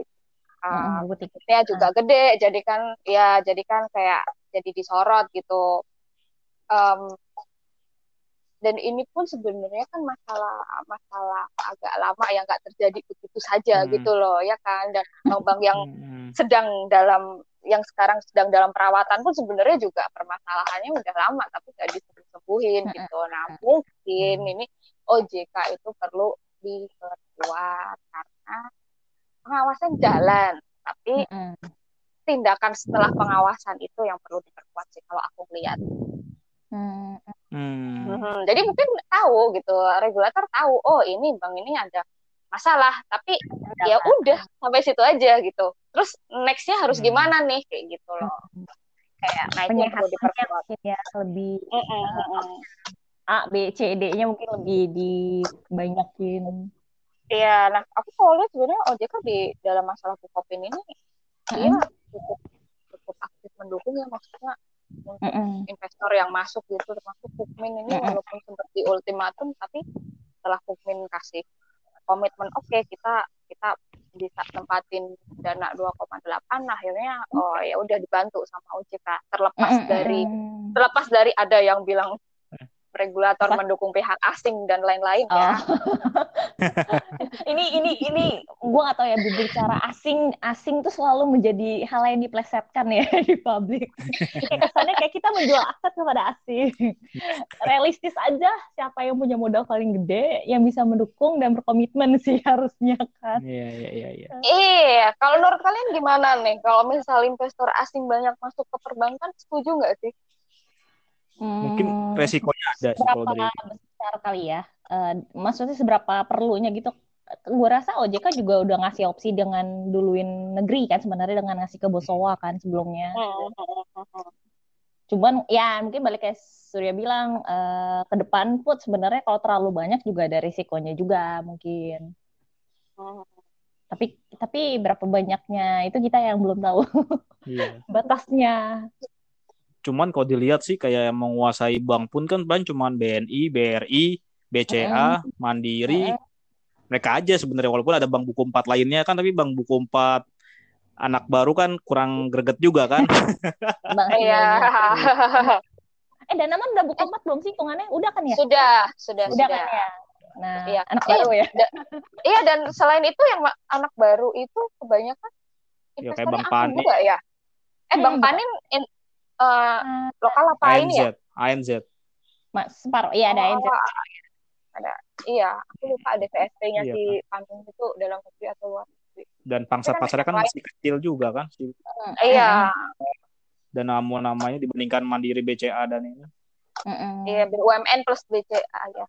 Uh, tiket. ya juga gede jadi kan ya jadi kan kayak jadi disorot gitu Em, dan ini pun sebenarnya kan masalah masalah agak lama yang nggak terjadi begitu saja Hmm. gitu loh ya kan dan bank-bank yang Hmm. sedang dalam yang sekarang sedang dalam perawatan pun sebenarnya juga permasalahannya udah lama tapi nggak disembuhin gitu. Nah mungkin ini OJK itu perlu diperkuat karena pengawasan jalan tapi tindakan setelah pengawasan itu yang perlu diperkuat sih kalau aku melihat. Hmm. Hmm. Jadi mungkin tahu gitu, regulator tahu, oh ini bank ini ada masalah, tapi ya udah sampai situ aja gitu. Terus nextnya harus Hmm. gimana nih kayak gitu loh. Kayak nah penyehatannya diperkuat. mungkin ya lebih mm-mm. A, B, C, D-nya mungkin lebih dibanyakin. Iya, nah aku kalau lihat sebenarnya OJK di dalam masalah Bukopin ini dia Mm-mm. cukup cukup aktif mendukung ya maksudnya untuk Mm-mm. investor yang masuk gitu termasuk Kukmin ini Mm-mm. walaupun sempat di ultimatum tapi setelah Kukmin kasih komitmen oke kita kita bisa tempatin dana 2,8 akhirnya oh ya udah dibantu sama OJK terlepas Mm-mm. dari terlepas dari ada yang bilang regulator Apa? mendukung pihak asing dan lain-lain Oh. ya. ini ini ini gue gak tahu ya berbicara asing asing tuh selalu menjadi hal yang diplesetkan ya di publik kayak kesannya kayak kita menjual aset kepada asing realistis aja siapa yang punya modal paling gede yang bisa mendukung dan berkomitmen sih harusnya kan Iya, iya, iya, iya. Iya, kalau menurut kalian gimana nih? Kalau misal investor asing banyak masuk ke perbankan, setuju nggak sih? Mungkin Hmm, resikonya ada sih kalau seberapa dari besar kali ya? Eh, maksudnya seberapa perlunya gitu? Gue rasa OJK juga udah ngasih opsi dengan duluin negeri kan sebenarnya dengan ngasih ke Bosowa kan sebelumnya. Cuman ya mungkin balik kayak Surya bilang eh, ke depan put sebenarnya kalau terlalu banyak juga ada risikonya juga mungkin. Tapi tapi berapa banyaknya itu kita yang belum tahu. Iya. batasnya Cuman kalau dilihat sih kayak yang menguasai bank pun kan bank cuman BNI, BRI, BCA, Mandiri. Mereka aja sebenarnya walaupun ada bank buku empat lainnya kan tapi bank buku empat anak baru kan kurang greget juga kan. Bang, Iya. eh dan nama udah buku empat belum sih hitungannya udah kan ya Sudah, sudah, udah sudah. kan ya nah Iya. anak Iya. baru ya Iya, dan selain itu yang anak baru itu kebanyakan Ya, kayak Bang asing Pani. juga ya. Eh, Hmm, Bang betul. Panin in, eh, Nah, lokal apa ini ya? ANZ, ANZ. Mas separuh iya ada Oh, ANZ ada. Iya, aku lupa ada VSP-nya Iya, si Panin itu dalam negeri atau luar negeri. Dan pangsa pasarnya kan masih kecil juga kan sih. Iya, Dan nama-namanya dibandingkan Mandiri, BCA dan ini. Mm-mm. iya BUMN plus BCA ya.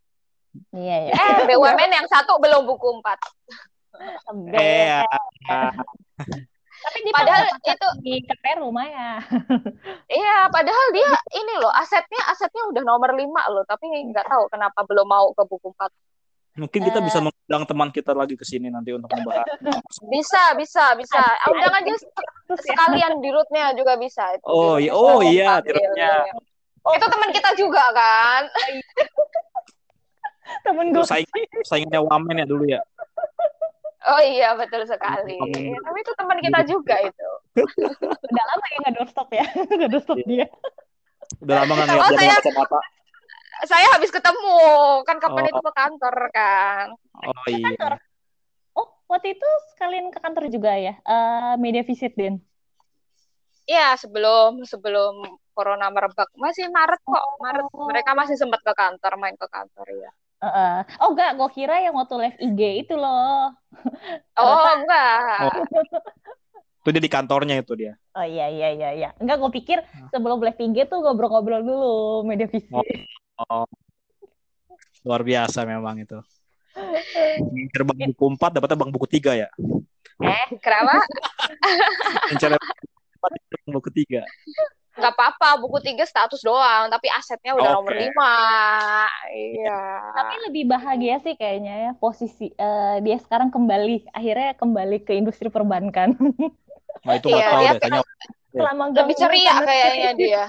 iya ya Eh, BUMN yang satu belum buku empat. Eh, ya. tapi di Padahal pasar itu di KPR lumayan Iya, padahal dia ini loh asetnya asetnya udah nomor lima loh, tapi nggak tahu kenapa belum mau ke buku empat. Mungkin kita Eh. bisa mengundang teman kita lagi ke sini nanti untuk membahas. Bisa, bisa, bisa. Undang aja se- sekalian di rootnya juga bisa. Itu Oh, iya. Oh, iya, di rootnya. iya. Itu teman kita juga kan? temen Itu gue saing saingnya Wamen ya dulu ya. Oh iya, betul sekali. Temen- Tapi itu teman kita juga itu. udah lama ya nggak doorstop ya nggak doorstop dia Udah lama nggak Oh, ngeliat dia kacamata. Saya habis ketemu, kan kapan Oh. itu ke kantor kan? Oh iya. kantor oh waktu itu sekalian ke kantor juga ya Eh media visit Den Iya, sebelum sebelum corona merebak. Masih Maret kok, Maret. Oh. Mereka masih sempat ke kantor, main ke kantor ya. Heeh. oh enggak gue kira yang waktu live IG itu loh Oh, enggak. Oh. Itu dia di kantornya itu dia. oh iya iya iya iya enggak gue pikir sebelum live IG tuh ngobrol-ngobrol dulu media visit Oh. Luar biasa memang itu. Ngincer bang buku 4 dapatnya bang buku 3 ya. Eh, kenapa? Ngincer bang buku 3. Nggak apa-apa, buku tiga status doang, tapi asetnya udah Oke. nomor lima. Iya. tapi lebih bahagia sih kayaknya ya posisi eh, dia sekarang kembali akhirnya kembali ke industri perbankan Nah itu Iya, nggak tahu dia deh. Tanya selama Lebih ceria kayaknya dia.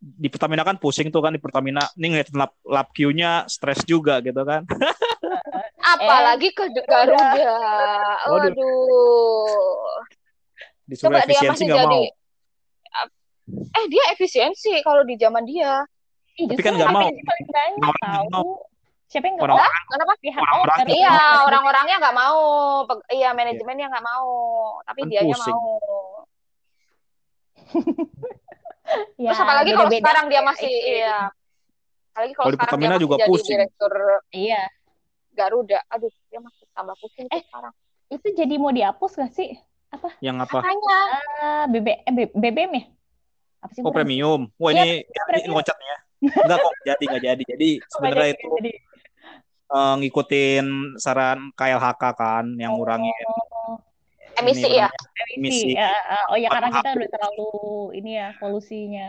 di Pertamina kan pusing tuh kan di Pertamina. Ini ngeliat lap, lap queue-nya stres juga gitu kan. Apalagi ke Garuda. Waduh. Coba dia masih nggak jadi mau. Eh dia efisiensi kalau di zaman dia Tapi kan nggak mau. Paling banyak Orang nggak tahu. Siapa yang nggak Orang- mau? Kenapa? Pihak orang-orang dari- Iya, orang-orangnya nggak mau. Peg- Iya, manajemennya nggak mau. Tapi Kan dianya pusing. mau. Ya, Terus apalagi kalau sekarang dia masih iya. Apalagi kalau Kalau di sekarang dia Pertamina masih juga jadi pusing. direktur Iya. Garuda. Aduh, dia masih tambah pusing Eh. sekarang. Itu jadi mau dihapus gak sih? Yang apa? Makanya. Eh, BB, eh, BBM ya? Apa sih? Oh premium. Wah Iya, ini ini premium. loncat ya. Enggak kok jadi nggak jadi. Jadi lupa. sebenarnya itu jadi. eh, ngikutin saran KLHK kan yang ngurangin Oh, Emisi ini ya. emisi. emisi. Ya, eh, oh ya karena kita udah terlalu ini ya polusinya.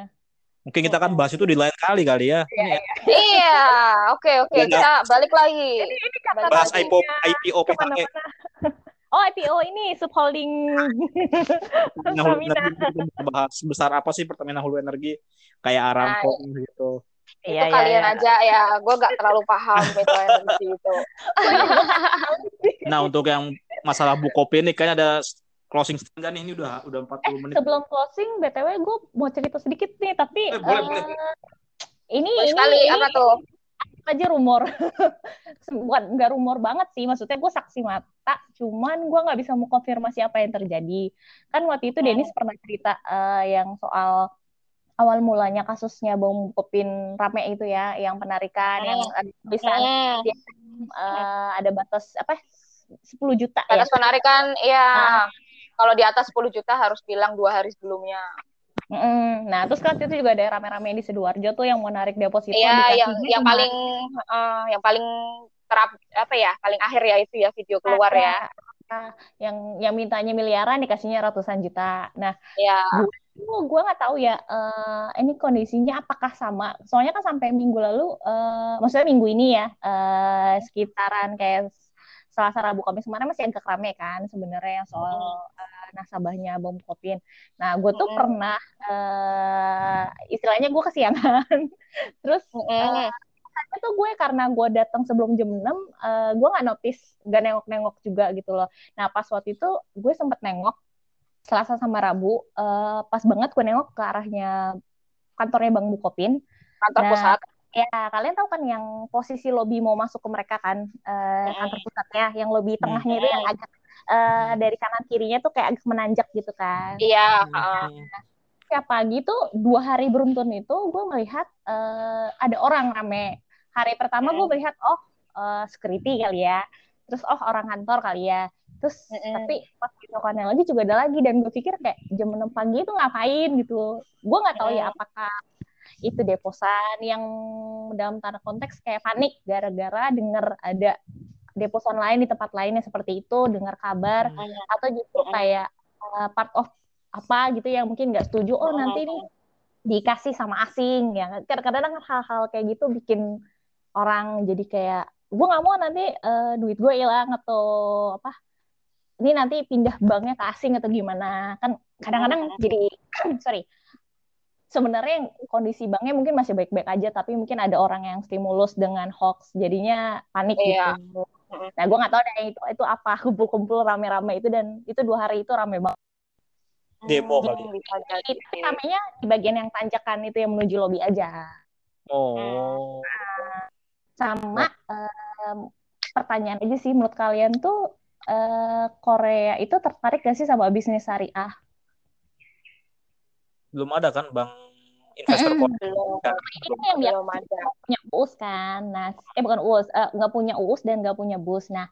Mungkin kita kan bahas itu di lain kali kali ya. Ini ya. Iya, oke oke. Iya, Kita balik lagi. Ini Balik Bahas. IPO IPO PHE. Oh IPO ini subholding Pertamina Hulu Pertamina. Bahas sebesar apa sih Pertamina Hulu Energi kayak Aramco gitu. itu Iya, iya, kalian iya. aja ya. Gue gak terlalu paham itu energi itu. Nah untuk yang masalah Bukopin ini kayaknya ada closing statement nih ini udah udah 40 Eh, menit. sebelum closing, btw gue mau cerita sedikit nih, tapi Eh, boleh, eh, boleh. ini Boleh ini sekali ini apa tuh? Aja rumor, bukan nggak rumor banget sih, maksudnya gue saksi mata, cuman gue nggak bisa mau konfirmasi apa yang terjadi. Kan waktu itu Denis pernah cerita eh, yang soal awal mulanya kasusnya bom kopin rame itu ya, yang penarikan, yang ada tulisan Hmm. eh, ada batas apa 10 juta ya. Batas penarikan, ya. Ah. Kalau di atas 10 juta harus bilang dua hari sebelumnya. Mm-mm. Nah, terus kan itu juga ada rame-rame di Sidoarjo tuh yang mau narik deposito Iya, yang yang cuma- paling eh, yang paling terap apa ya? Paling akhir ya itu ya video keluar ya. Nah, yang yang mintanya miliaran dikasihnya ratusan juta. Nah, Ya. gue gue nggak tahu ya eh, ini kondisinya apakah sama. Soalnya kan sampai minggu lalu, eh, maksudnya minggu ini ya eh, sekitaran kayak Selasa Rabu Kamis kemarin masih agak rame kan sebenarnya yang soal eh, nasabahnya bom kopin. Nah, gue tuh Mm-mm. pernah eh, istilahnya gue kesiangan. Terus Mm-mm. Karena tuh gue karena gue datang sebelum jam 6 eh, gue nggak notice nggak nengok-nengok juga gitu loh nah pas waktu itu gue sempet nengok Selasa sama Rabu eh, pas banget gue nengok ke arahnya kantornya Bang Bukopin kantor Nah, pusat. ya kalian tahu kan yang posisi lobby mau masuk ke mereka kan Mm. kantor pusatnya yang lobby tengahnya itu yang agak eh, dari kanan kirinya tuh kayak agak menanjak gitu kan Iya, Hmm. heeh. setiap pagi tuh dua hari beruntun itu gue melihat eh, ada orang rame. Hari pertama gue Mm. melihat oh eh, security kali ya, terus oh orang kantor kali ya. Terus Mm-mm. tapi pas besokannya lagi juga ada lagi dan gue pikir kayak jam 6 pagi itu ngapain gitu. Gue nggak tahu ya Mm. apakah itu deposan yang dalam tanda konteks kayak panik gara-gara denger ada deposan lain di tempat lainnya seperti itu, dengar kabar atau justru Mm-mm. kayak uh, part of apa gitu yang mungkin nggak setuju oh nanti nih dikasih sama asing ya kadang-kadang hal-hal kayak gitu bikin orang jadi kayak gue nggak mau nanti uh, duit gue hilang atau apa ini nanti pindah banknya ke asing atau gimana. Kan kadang-kadang jadi sorry. Sebenarnya kondisi banknya mungkin masih baik-baik aja tapi mungkin ada orang yang stimulus dengan hoax jadinya panik Iya. gitu nah gue nggak tahu deh itu itu apa kumpul-kumpul rame-rame itu dan itu dua hari itu rame banget Demo Hmm, kali. bisa jadi. tapi ramenya di bagian yang tanjakan itu yang menuju lobi aja Oh. sama em, pertanyaan aja sih menurut kalian tuh eh, Korea itu tertarik gak sih sama bisnis syariah Belum ada kan Bang investor Mm-mm. Korea? Belum, Kan? ini yang dia belum ada. punya uus kan nah eh bukan uus eh, nggak punya uus dan nggak punya bus nah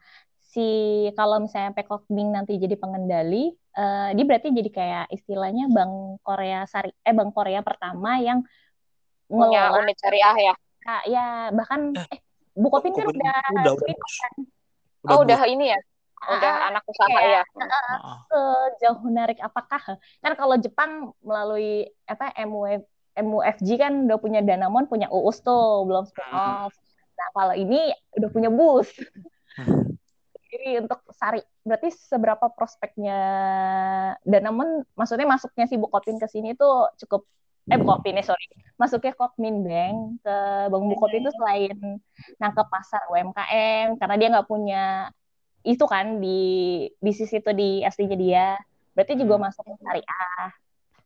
si kalau misalnya Peacock Bing nanti jadi pengendali eh, dia berarti jadi kayak istilahnya Bank Korea Sari eh Bank Korea pertama yang Punya ngelola unit syariah ya. ya bahkan eh Bukopin kan udah udah, udah, spin-off kan Oh, udah ini ya. Udah Ah, anak usaha kayak- ya. Ah, sejauh menarik apakah kan kalau Jepang melalui apa MUF, MUFG kan udah punya Danamon punya UUS tuh belum spin off. Nah kalau ini udah punya bus jadi untuk sari berarti seberapa prospeknya Danamon maksudnya masuknya si Bukopin ke sini tuh cukup eh Bukopin ya sorry. Masuknya Kokmin Bank ke Bank Bukopin itu selain nangkep pasar UMKM karena dia nggak punya itu kan di bisnis itu di aslinya dia. Berarti juga Hmm. masuk ke syariah.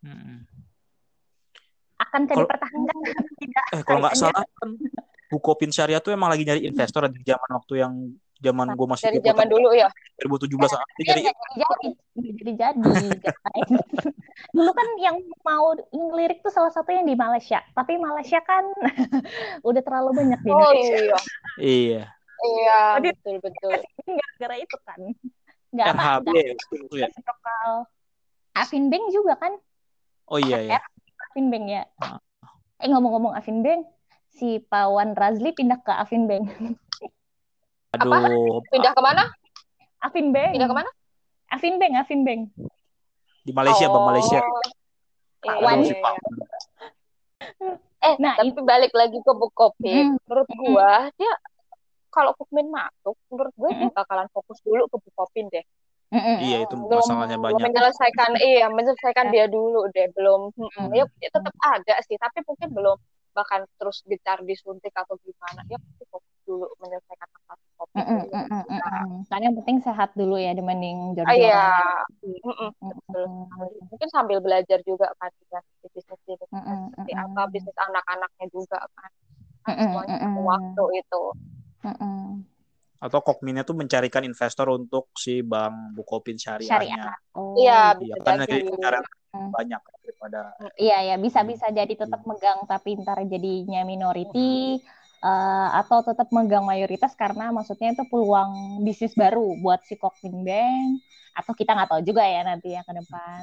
Mm. Akan Kalau- dipertahankan. Tidak Eh kalau nggak salah kan Bukopin Syariah tuh emang lagi nyari investor di zaman waktu yang zaman gue masih dari di zaman dulu ya? 2017 ah. Dia Dia nyari nggak jadi jadi jadi jadi dulu kan yang mau ngelirik tuh salah satu yang di Malaysia. Tapi Malaysia kan udah terlalu banyak di oh Indonesia. iya. Iya. Iya Oh, dia- betul. betul gara-gara itu kan. Nggak apa NHB nggak itu ya. Afin Bank juga kan? Oh iya iya. Afin Bank ya Ah. eh ngomong-ngomong Afin Bank si Pawan Razli pindah ke Afin Bank Aduh, pindah ke mana Afin Bank pindah ke mana Afin Bank Afin Bank di Malaysia, Bang Malaysia. Oh, Pak iya, Wan. Aduh, iya, si iya. eh Nah, tapi balik lagi ke Bukopin Hmm. menurut Hmm. gua dia kalau Kukmin masuk menurut gue dia Hmm. bakalan fokus dulu ke Bukopin deh Mm-mm. Iya, itu belum masalahnya belum banyak. menyelesaikan iya menyelesaikan dia dulu deh belum Hmm. ya ya tetap ada sih tapi mungkin belum bahkan terus gencar disuntik atau gimana ya pasti fokus dulu menyelesaikan masalah Mm-mm, dulu. mm-mm, mm-mm. Karena yang penting sehat dulu ya dibanding Ah, iya Mm-mm. sekali. mungkin sambil belajar juga kan dengan bisnis bisnis Mm-mm, seperti apa bisnis anak-anaknya juga kan Kan semuanya perlu waktu itu Mm-mm. Atau Kokminnya tuh mencarikan investor untuk si Bang Bukopin Syariahnya. Syariah. Oh, iya Iya, bisa kan cara Hmm. banyak daripada Iya ya bisa bisa jadi tetap megang tapi ntar jadinya minority eh, atau tetap megang mayoritas karena maksudnya itu peluang bisnis baru buat si Kokmin Bank atau kita nggak tahu juga ya nanti ya ke depan.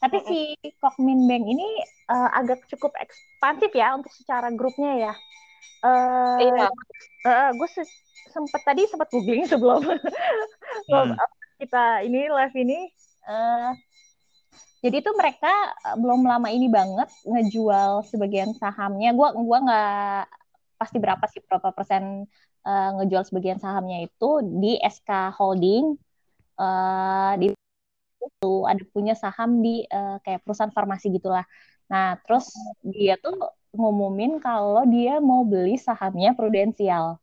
Tapi si Kokmin Bank ini eh, agak cukup ekspansif ya untuk secara grupnya ya. Eh, Iya. eh, gue se- sempet tadi sempat googling sebelum Hmm. kita ini live ini. eh, jadi tuh mereka eh, belum lama ini banget ngejual sebagian sahamnya. Gua gua nggak pasti berapa sih berapa persen eh, ngejual sebagian sahamnya itu di SK Holding. eh, di itu ada punya saham di eh, kayak perusahaan farmasi gitulah. Nah, terus dia tuh ngumumin kalau dia mau beli sahamnya Prudensial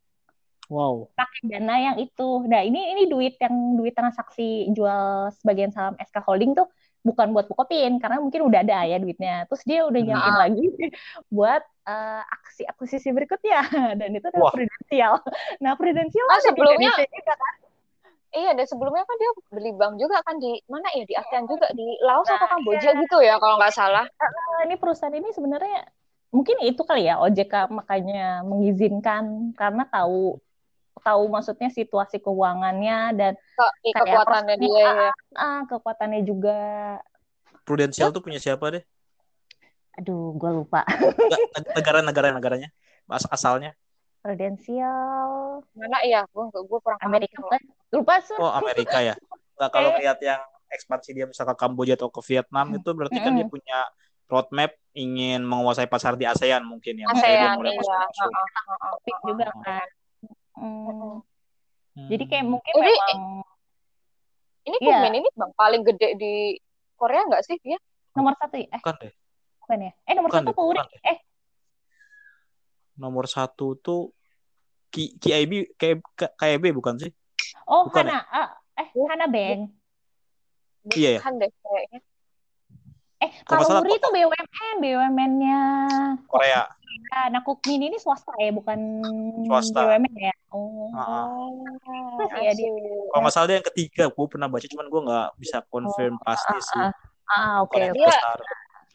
wow. pakai dana yang itu. Nah, ini ini duit yang duit transaksi jual sebagian saham SK Holding tuh bukan buat Bukopin karena mungkin udah ada ya duitnya. Terus dia udah Hmm. nyiapin lagi buat eh, aksi akuisisi berikutnya dan itu adalah. Prudensial. Nah, Prudensial Ah, ada di sebelumnya- juga kan? Iya, dan sebelumnya kan dia beli bank juga kan di mana ya di ASEAN juga di Laos Nah, atau Kamboja gitu ya kalau nggak salah. Nah, ini perusahaan ini sebenarnya mungkin itu kali ya OJK makanya mengizinkan karena tahu tahu maksudnya situasi keuangannya dan Ke, Kayak kekuatannya dia ya. ah kekuatannya juga Prudential tuh punya siapa deh? aduh gue lupa Nggak, Negara-negara negaranya As asalnya. Prudensial Mana ya? Gue gue kurang Amerika kan lupa sur Oh, Amerika ya. Nggak kalau Eh. lihat yang ekspansi dia misal ke Kamboja atau ke Vietnam itu berarti kan dia Mm-mm. punya roadmap ingin menguasai pasar di ASEAN mungkin ya. Dia ASEAN mulai iya. masuk-masuk. Heeh, heeh, topik juga kan Hmm. Hmm. jadi kayak mungkin Jadi, memang Ini Iya. Kumin ini bang paling gede di Korea nggak sih dia? nomor satu ya? eh bukan deh. bukan ya eh nomor Bukan satu deh. eh Nomor satu tuh Ki KIB K- K- KIB bukan sih? oh Bukan Hana ah, eh Hana Bank Iya ya. Bukan deh kayaknya. Eh Kalau salah itu BUMN BUMN-nya Korea. nah Kukmin ini swasta ya bukan Swasta. BUMN ya oh Ah, Oh, Terus ya, dia-. Kalau nggak salah dia yang ketiga, gue pernah baca, cuman gue nggak bisa confirm pasti sih. ah, ah oke yang oke Dia- besar.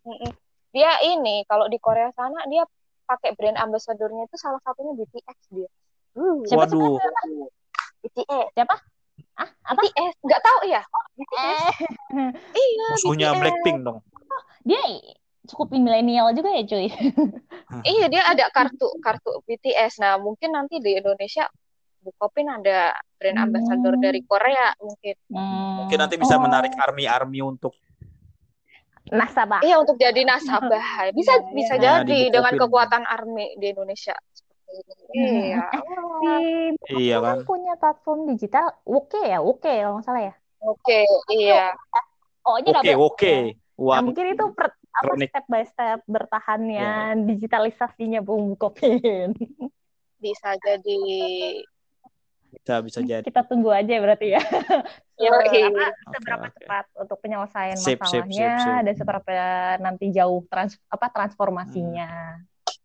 Mm-mm. Dia ini kalau di Korea sana dia pakai brand ambassador-nya itu salah satunya BTS dia. Uh, Siapa? Waduh, BTS. Ah apa BTS nggak tahu ya? BTS. eh Iya. musuhnya BTS. Blackpink dong. dia cukup milenial juga ya cuy Iya dia ada kartu kartu BTS. Nah mungkin nanti di Indonesia Bukopin ada brand Hmm. ambassador dari Korea mungkin. Hmm. Mungkin nanti bisa Oh, menarik army-army untuk nasabah Iya untuk jadi nasabah. Bisa Iya, bisa iya. Nah, jadi di dengan kekuatan army di Indonesia. Hmm. Iya. si Iya kan punya platform digital oke ya oke kalau nggak salah ya Oke, iya. oh nya Oke, oke. Nah, Wah, mungkin itu per, apa step by step bertahannya digitalisasinya Bung Bukopin. Bisa jadi bisa bisa jadi. Kita tunggu aja berarti ya. uh, apa seberapa okay, cepat untuk penyelesaian sip, masalahnya sip, sip, sip. dan seberapa nanti jauh trans apa transformasinya.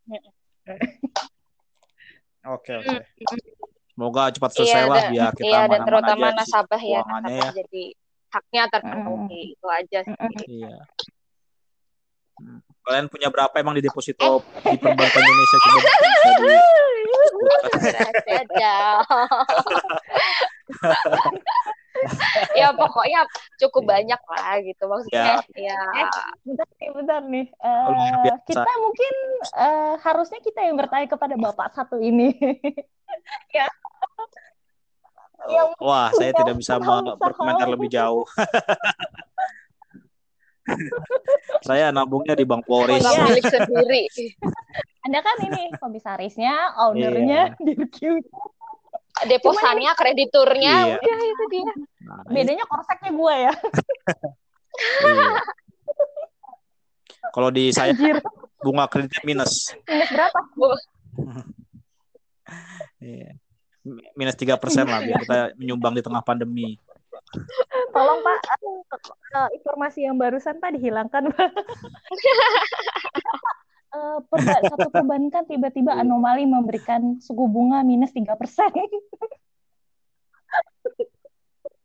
Hmm. Oke oke. Semoga cepat iya, selesai iya, lah biar kita Iya dan terutama nasabah ya nasabah ya. jadi haknya terpenuhi mm. itu aja sih. Iya. Hmm. Kalian punya berapa emang di deposito di perbankan Indonesia coba bisa di ya pokoknya cukup ya. banyak lah gitu maksudnya ya, ya. Eh, bentar nih bentar nih uh, kita mungkin uh, harusnya kita yang bertanya kepada bapak satu ini ya Ya, Wah, saya tidak bisa berkomentar lebih jauh. saya nabungnya di Bank Polri. Ya. milik sendiri. Anda kan ini komisarisnya, ownernya, yeah. dirkiu deposannya, krediturnya, iya. udah itu dia. Nah, Bedanya korseknya gue ya. iya. Kalau di saya Anjir. bunga kredit minus. Minus berapa? iya. Minus tiga persen lah biar kita menyumbang di tengah pandemi. Tolong Pak, uh, informasi yang barusan Pak dihilangkan Pak. uh, perba satu perbankan tiba-tiba anomali memberikan suku bunga minus tiga persen.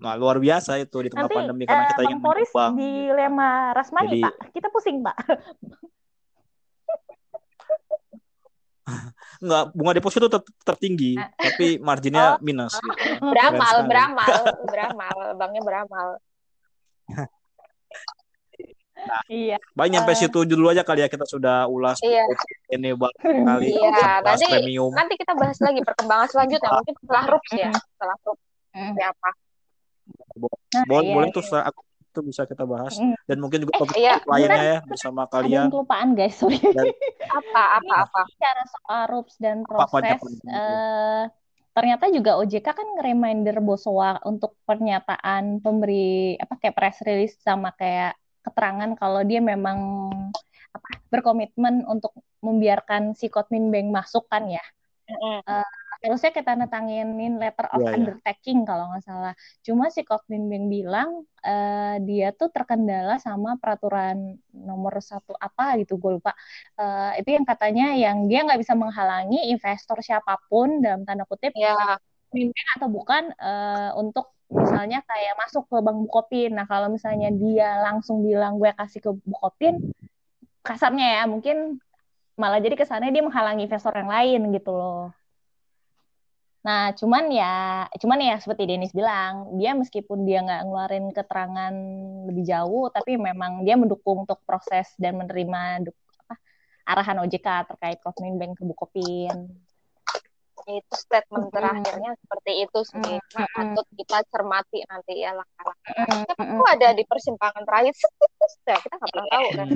Nah, luar biasa itu di tengah Nanti, pandemi karena kita uh, ingin Poris di Lema Rasmani, Jadi, Pak. Kita pusing, Pak. Enggak, bunga deposito ter tertinggi, nah. tapi marginnya oh. minus gitu. Beramal, beramal, beramal, banknya beramal. Nah, iya. Banyak sampai uh, situ dulu aja kali ya kita sudah ulas iya. ini buat kali iya, nanti, premium. Nanti kita bahas lagi perkembangan selanjutnya mungkin setelah RUPS ya, setelah RUPS. Hmm. apa? Nah, boleh, iya, boleh iya. tuh aku itu bisa kita bahas mm. dan mungkin juga eh, iya, lainnya ya bersama kalian. Ada kelupaan guys, sorry. Dan, apa apa apa? Cara soal RUPS dan proses apa, uh, ternyata juga OJK kan reminder Bosowa untuk pernyataan pemberi apa kayak press release sama kayak keterangan kalau dia memang apa berkomitmen untuk membiarkan si Kotmin Bank masuk kan ya. Mm-hmm. Uh, harusnya kita netanginin letter of yeah, iya. undertaking yeah. kalau nggak salah. Cuma si Kotmin Bank bilang uh, dia tuh terkendala sama peraturan nomor satu apa gitu gue lupa. Uh, itu yang katanya yang dia nggak bisa menghalangi investor siapa pun dalam tanda kutip. Yeah. atau bukan uh, untuk misalnya kayak masuk ke Bank Bukopin. Nah, kalau misalnya dia langsung bilang gue kasih ke Bukopin, kasarnya ya mungkin malah jadi kesannya dia menghalangi investor yang lain gitu loh. Nah, cuman ya, cuman ya seperti Denis bilang, dia meskipun dia nggak ngeluarin keterangan lebih jauh, tapi memang dia mendukung untuk proses dan menerima arahan OJK terkait Kosmin Bank ke Bukopin itu statement terakhirnya seperti itu sih. Mm-hmm. patut kita cermati nanti ya langkah-langkah. Mm-hmm. itu ada di persimpangan terakhir ya kita nggak pernah tahu kan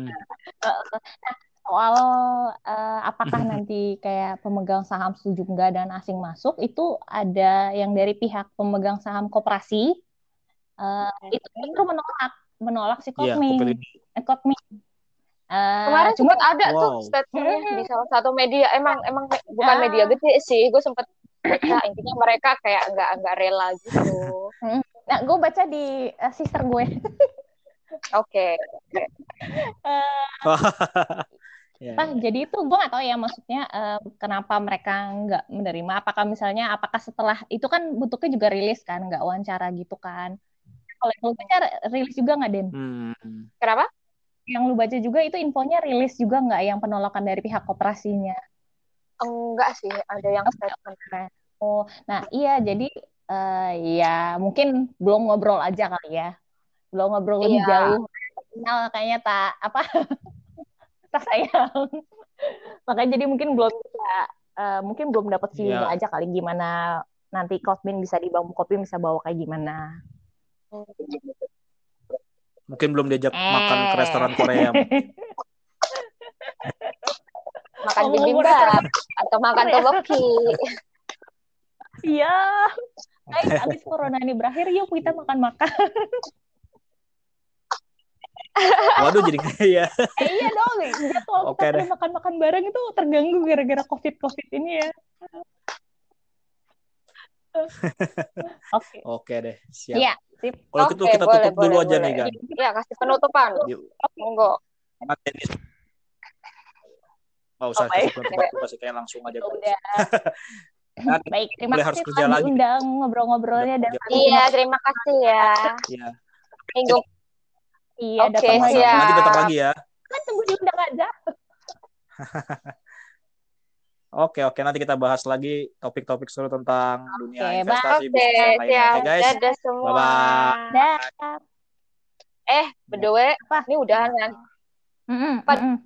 soal uh, apakah nanti kayak pemegang saham setuju enggak dan asing masuk itu ada yang dari pihak pemegang saham koperasi uh, itu justru menolak. Menolak si Kotmi yeah, Kotmi Uh, Kemarin cuma ada wow. tuh statementnya di salah satu media. Emang emang bukan media gede sih. Gue sempet baca intinya mereka kayak nggak nggak rela gitu. Nah, gue baca di uh, sister gue. Oke. Okay. Uh, yeah. Nah, jadi itu gue gak tahu ya maksudnya uh, kenapa mereka nggak menerima. Apakah misalnya, apakah setelah itu kan bentuknya juga rilis kan, nggak wawancara gitu kan? Kalau yang baca rilis juga nggak Den? Hmm. Kenapa? Yang lu baca juga itu infonya rilis juga nggak yang penolakan dari pihak koperasinya? Enggak sih, ada yang statement. Oh, nah iya jadi uh, ya mungkin belum ngobrol aja kali ya, belum ngobrol lebih iya. jauh. Nah, kayaknya tak apa tak sayang. Makanya jadi mungkin belum bisa, uh, mungkin belum dapat feeling yeah. aja kali gimana nanti Kosmin bisa di Bang Kopi bisa bawa kayak gimana. Hmm. Mungkin belum diajak eh. makan ke restoran Korea. makan bibimbap atau makan toboki. Iya. Guys, abis corona ini berakhir, yuk kita makan-makan. Waduh jadi kayak eh, iya dong, jadwal okay kita makan-makan bareng itu terganggu gara-gara covid-covid ini ya. Oke. okay. Oke okay deh, siap. Iya. Kalau Oke, gitu kita boleh, tutup dulu boleh, aja boleh. nih, Gan. Ya, kasih penutupan. Yuk. Monggo. Mas Dennis. Nggak usah Oh, kasih penutup, aku kasih kayak langsung aja. Udah. Kan, Baik, terima Boleh harus kasih kerja telah lagi. diundang ngobrol-ngobrolnya dan Udah. Iya, terima kasih ya. Iya. Minggu iya Oke, datang lagi. Nanti datang lagi ya. Kan tunggu diundang aja. Oke, oke. Nanti kita bahas lagi topik-topik seru tentang dunia Oke, investasi Oke, bisnis dan lainnya. Oke, guys. Dadah semua. Bye-bye. Dah. Eh, by the way, Apa? ini udahan kan? Mm-mm, Pan- mm-mm.